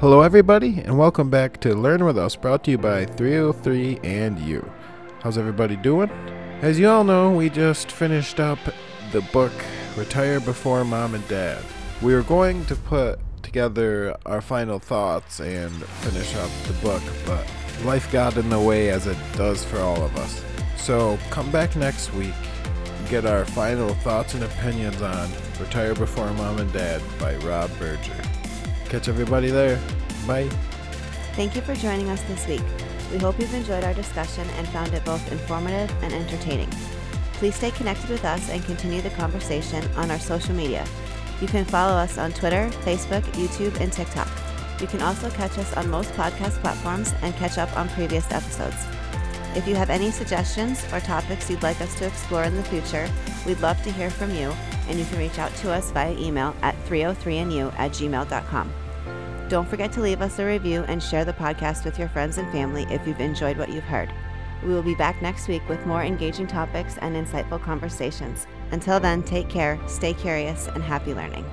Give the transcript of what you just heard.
Hello, everybody, and welcome back to Learn With Us, brought to you by 303 and You. How's everybody doing? As you all know, we just finished up the book Retire Before Mom and Dad. We were going to put together our final thoughts and finish up the book, but life got in the way as it does for all of us. So come back next week get our final thoughts and opinions on Retire Before Mom and Dad by Rob Berger. Catch everybody there. Bye. Thank you for joining us this week. We hope you've enjoyed our discussion and found it both informative and entertaining. Please stay connected with us and continue the conversation on our social media. You can follow us on Twitter, Facebook, YouTube, and TikTok. You can also catch us on most podcast platforms and catch up on previous episodes. If you have any suggestions or topics you'd like us to explore in the future, we'd love to hear from you, and you can reach out to us via email at 303andyou at gmail.com. Don't forget to leave us a review and share the podcast with your friends and family if you've enjoyed what you've heard. We will be back next week with more engaging topics and insightful conversations. Until then, take care, stay curious, and happy learning.